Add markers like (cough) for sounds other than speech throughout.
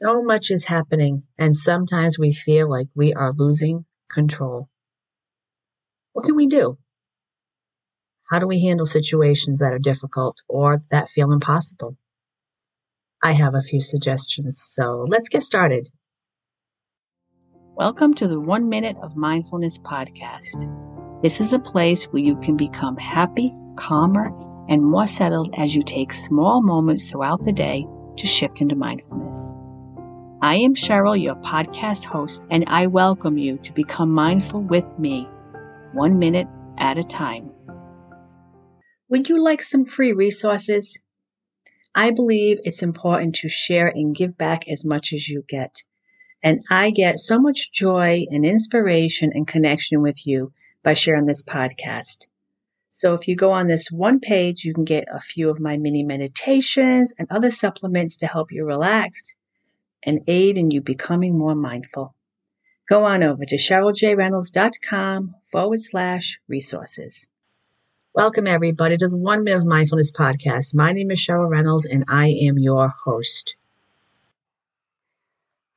So much is happening, and sometimes we feel like we are losing control. What can we do? How do we handle situations that are difficult or that feel impossible? I have a few suggestions, so let's get started. Welcome to the One Minute of Mindfulness podcast. This is a place where you can become happy, calmer, and more settled as you take small moments throughout the day to shift into mindfulness. I am Cheryl, your podcast host, and I welcome you to become mindful with me, one minute at a time. Would you like some free resources? I believe it's important to share and give back as much as you get. And I get so much joy and inspiration and connection with you by sharing this podcast. So if you go on this one page, you can get a few of my mini meditations and other supplements to help you relax and aid in you becoming more mindful. Go on over to CherylJReynolds.com forward slash resources. Welcome, everybody, to the One Minute of Mindfulness podcast. My name is Cheryl Reynolds, and I am your host.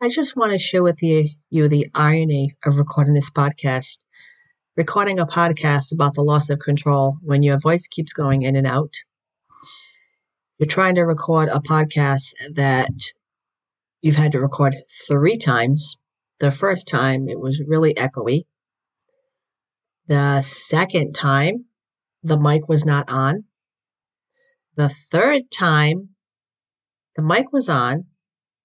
I just want to share with you, you the irony of recording this podcast. Recording a podcast about the loss of control when your voice keeps going in and out. You're trying to record a podcast that you've had to record three times. The first time it was really echoey. The second time the mic was not on. The third time the mic was on,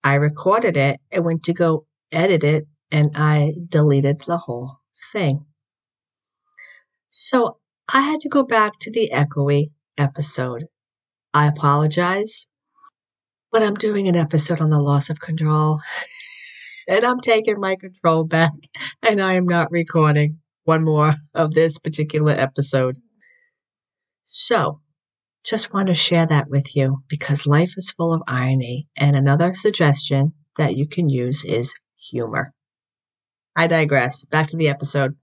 I recorded it and went to go edit it and I deleted the whole thing. So I had to go back to the echoey episode. I apologize but I'm doing an episode on the loss of control. (laughs) and I'm taking my control back, and I am not recording one more of this particular episode. So, just want to share that with you because life is full of irony. And another suggestion that you can use is humor. I digress. Back to the episode.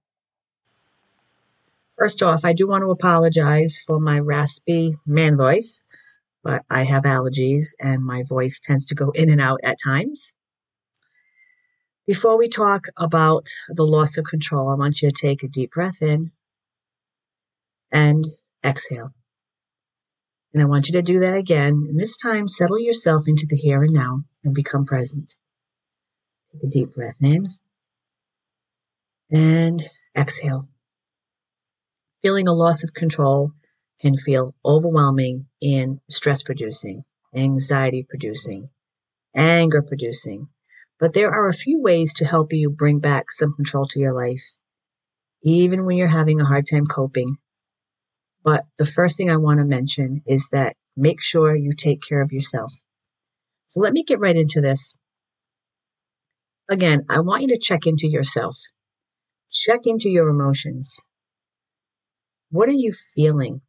First off, I do want to apologize for my raspy man voice but I have allergies and my voice tends to go in and out at times. Before we talk about the loss of control, I want you to take a deep breath in and exhale. And I want you to do that again. And this time, settle yourself into the here and now and become present. Take a deep breath in and exhale. Feeling a loss of control can feel overwhelming and stress producing, anxiety producing, anger producing. But there are a few ways to help you bring back some control to your life, even when you're having a hard time coping. But the first thing I want to mention is that make sure you take care of yourself. So let me get right into this. Again, I want you to check into yourself. Check into your emotions. What are you feeling?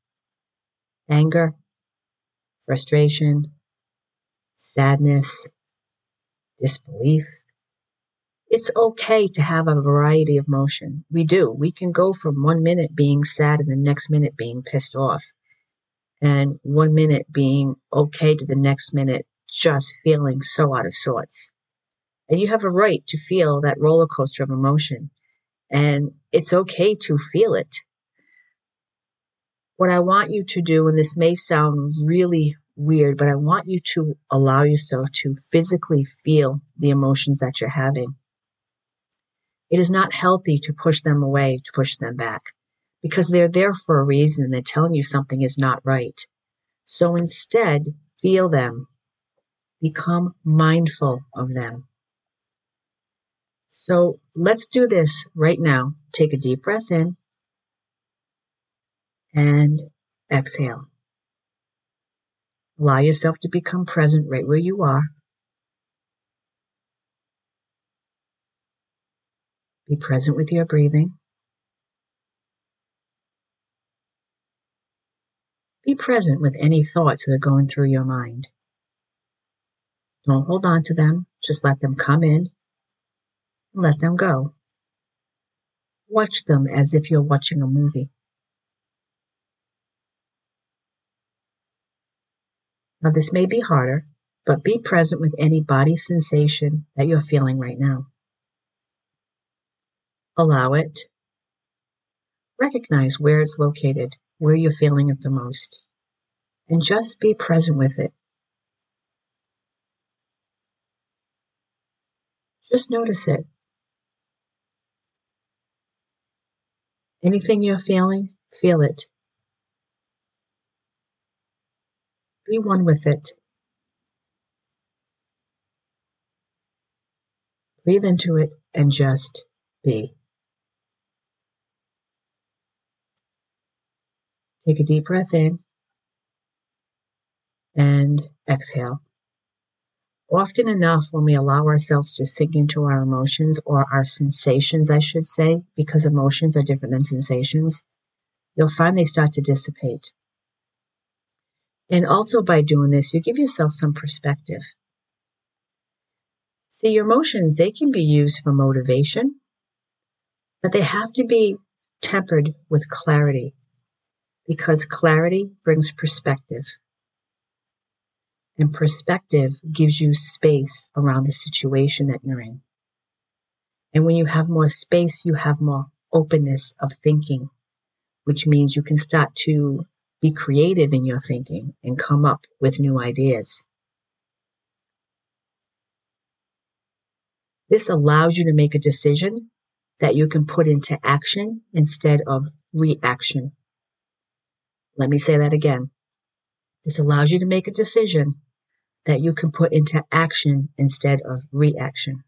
Anger, frustration, sadness, disbelief. It's okay to have a variety of emotion. We do. We can go from one minute being sad and the next minute being pissed off, and one minute being okay to the next minute just feeling so out of sorts. And you have a right to feel that roller coaster of emotion. And it's okay to feel it what I want you to do, and this may sound really weird, but I want you to allow yourself to physically feel the emotions that you're having. It is not healthy to push them away, to push them back, because they're there for a reason and they're telling you something is not right. So instead, feel them. Become mindful of them. So let's do this right now. Take a deep breath in and exhale. Allow yourself to become present right where you are. Be present with your breathing. Be present with any thoughts that are going through your mind. Don't hold on to them, just let them come in and let them go. Watch them as if you're watching a movie. Now, this may be harder, but be present with any body sensation that you're feeling right now. Allow it. Recognize where it's located, where you're feeling it the most, and just be present with it. Just notice it. Anything you're feeling, feel it. Be one with it. Breathe into it and just be. Take a deep breath in and exhale. Often enough, when we allow ourselves to sink into our emotions or our sensations, I should say, because emotions are different than sensations, you'll find they start to dissipate. And also by doing this, you give yourself some perspective. See, your emotions, they can be used for motivation, but they have to be tempered with clarity because clarity brings perspective. And perspective gives you space around the situation that you're in. And when you have more space, you have more openness of thinking, which means you can start to be creative in your thinking and come up with new ideas. This allows you to make a decision that you can put into action instead of reaction. Let me say that again. This allows you to make a decision that you can put into action instead of reaction.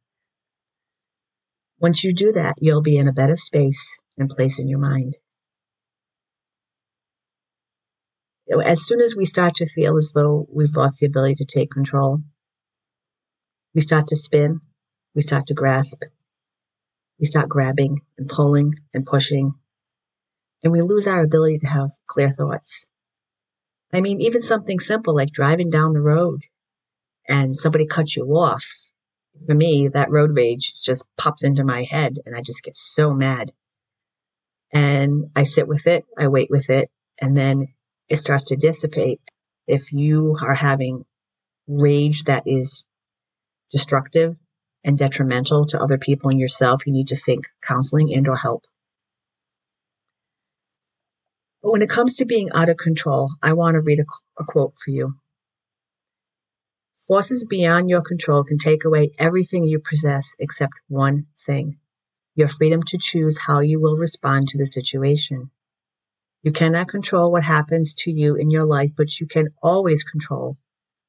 Once you do that, you'll be in a better space and place in your mind. As soon as we start to feel as though we've lost the ability to take control, we start to spin, we start to grasp, we start grabbing and pulling and pushing and we lose our ability to have clear thoughts. I mean, even something simple like driving down the road and somebody cuts you off. For me, that road rage just pops into my head and I just get so mad. And I sit with it, I wait with it, and then it starts to dissipate. If you are having rage that is destructive and detrimental to other people and yourself, you need to seek counseling and or help. But when it comes to being out of control, I want to read a, a quote for you. Forces beyond your control can take away everything you possess except one thing your freedom to choose how you will respond to the situation. You cannot control what happens to you in your life, but you can always control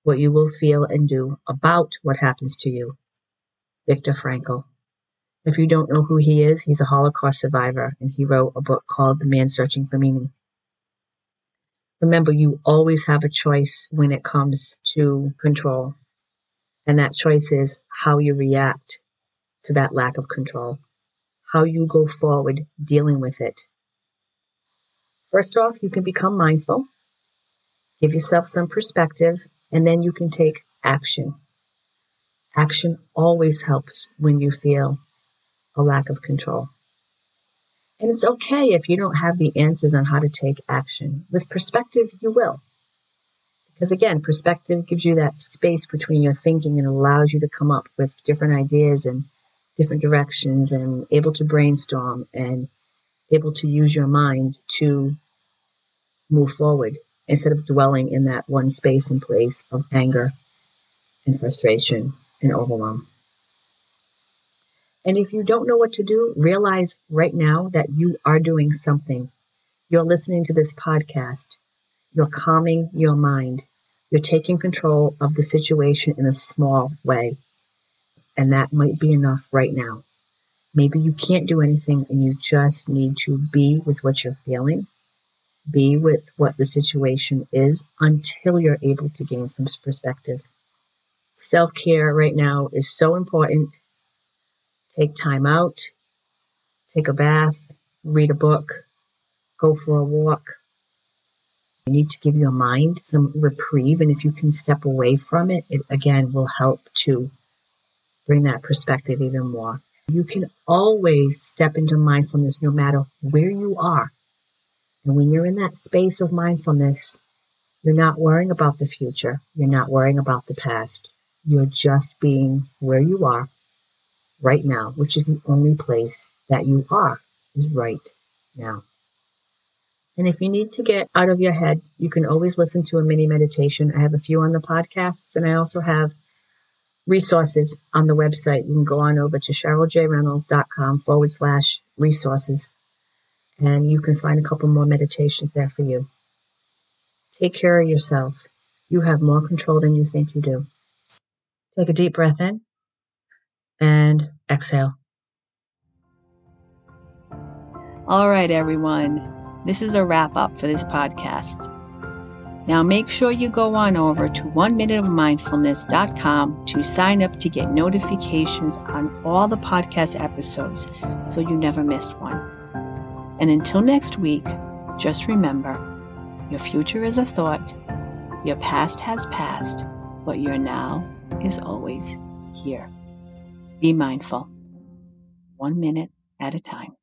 what you will feel and do about what happens to you. Viktor Frankl. If you don't know who he is, he's a Holocaust survivor and he wrote a book called The Man Searching for Meaning. Remember, you always have a choice when it comes to control. And that choice is how you react to that lack of control, how you go forward dealing with it. First off, you can become mindful, give yourself some perspective, and then you can take action. Action always helps when you feel a lack of control. And it's okay if you don't have the answers on how to take action. With perspective, you will. Because again, perspective gives you that space between your thinking and allows you to come up with different ideas and different directions and able to brainstorm and able to use your mind to move forward instead of dwelling in that one space and place of anger and frustration and overwhelm. And if you don't know what to do, realize right now that you are doing something. You're listening to this podcast. You're calming your mind. You're taking control of the situation in a small way. And that might be enough right now. Maybe you can't do anything and you just need to be with what you're feeling, be with what the situation is until you're able to gain some perspective. Self care right now is so important take time out, take a bath, read a book, go for a walk. You need to give your mind some reprieve. And if you can step away from it, it again will help to bring that perspective even more. You can always step into mindfulness no matter where you are. And when you're in that space of mindfulness, You're not worrying about the future. You're not worrying about the past. You're just being where you are right now, which is the only place that you are, is right now. And if you need to get out of your head, you can always listen to a mini meditation. I have a few on the podcasts, and I also have resources on the website. You can go on over to cheryljreynolds.com forward slash resources, and you can find a couple more meditations there for you. Take care of yourself. You have more control than you think you do. Take a deep breath in and exhale. All right, everyone. This is a wrap up for this podcast. Now make sure you go on over to oneminuteofmindfulness.com to sign up to get notifications on all the podcast episodes so you never missed one. And until next week, just remember your future is a thought, your past has passed, but your now is always here. Be mindful, one minute at a time.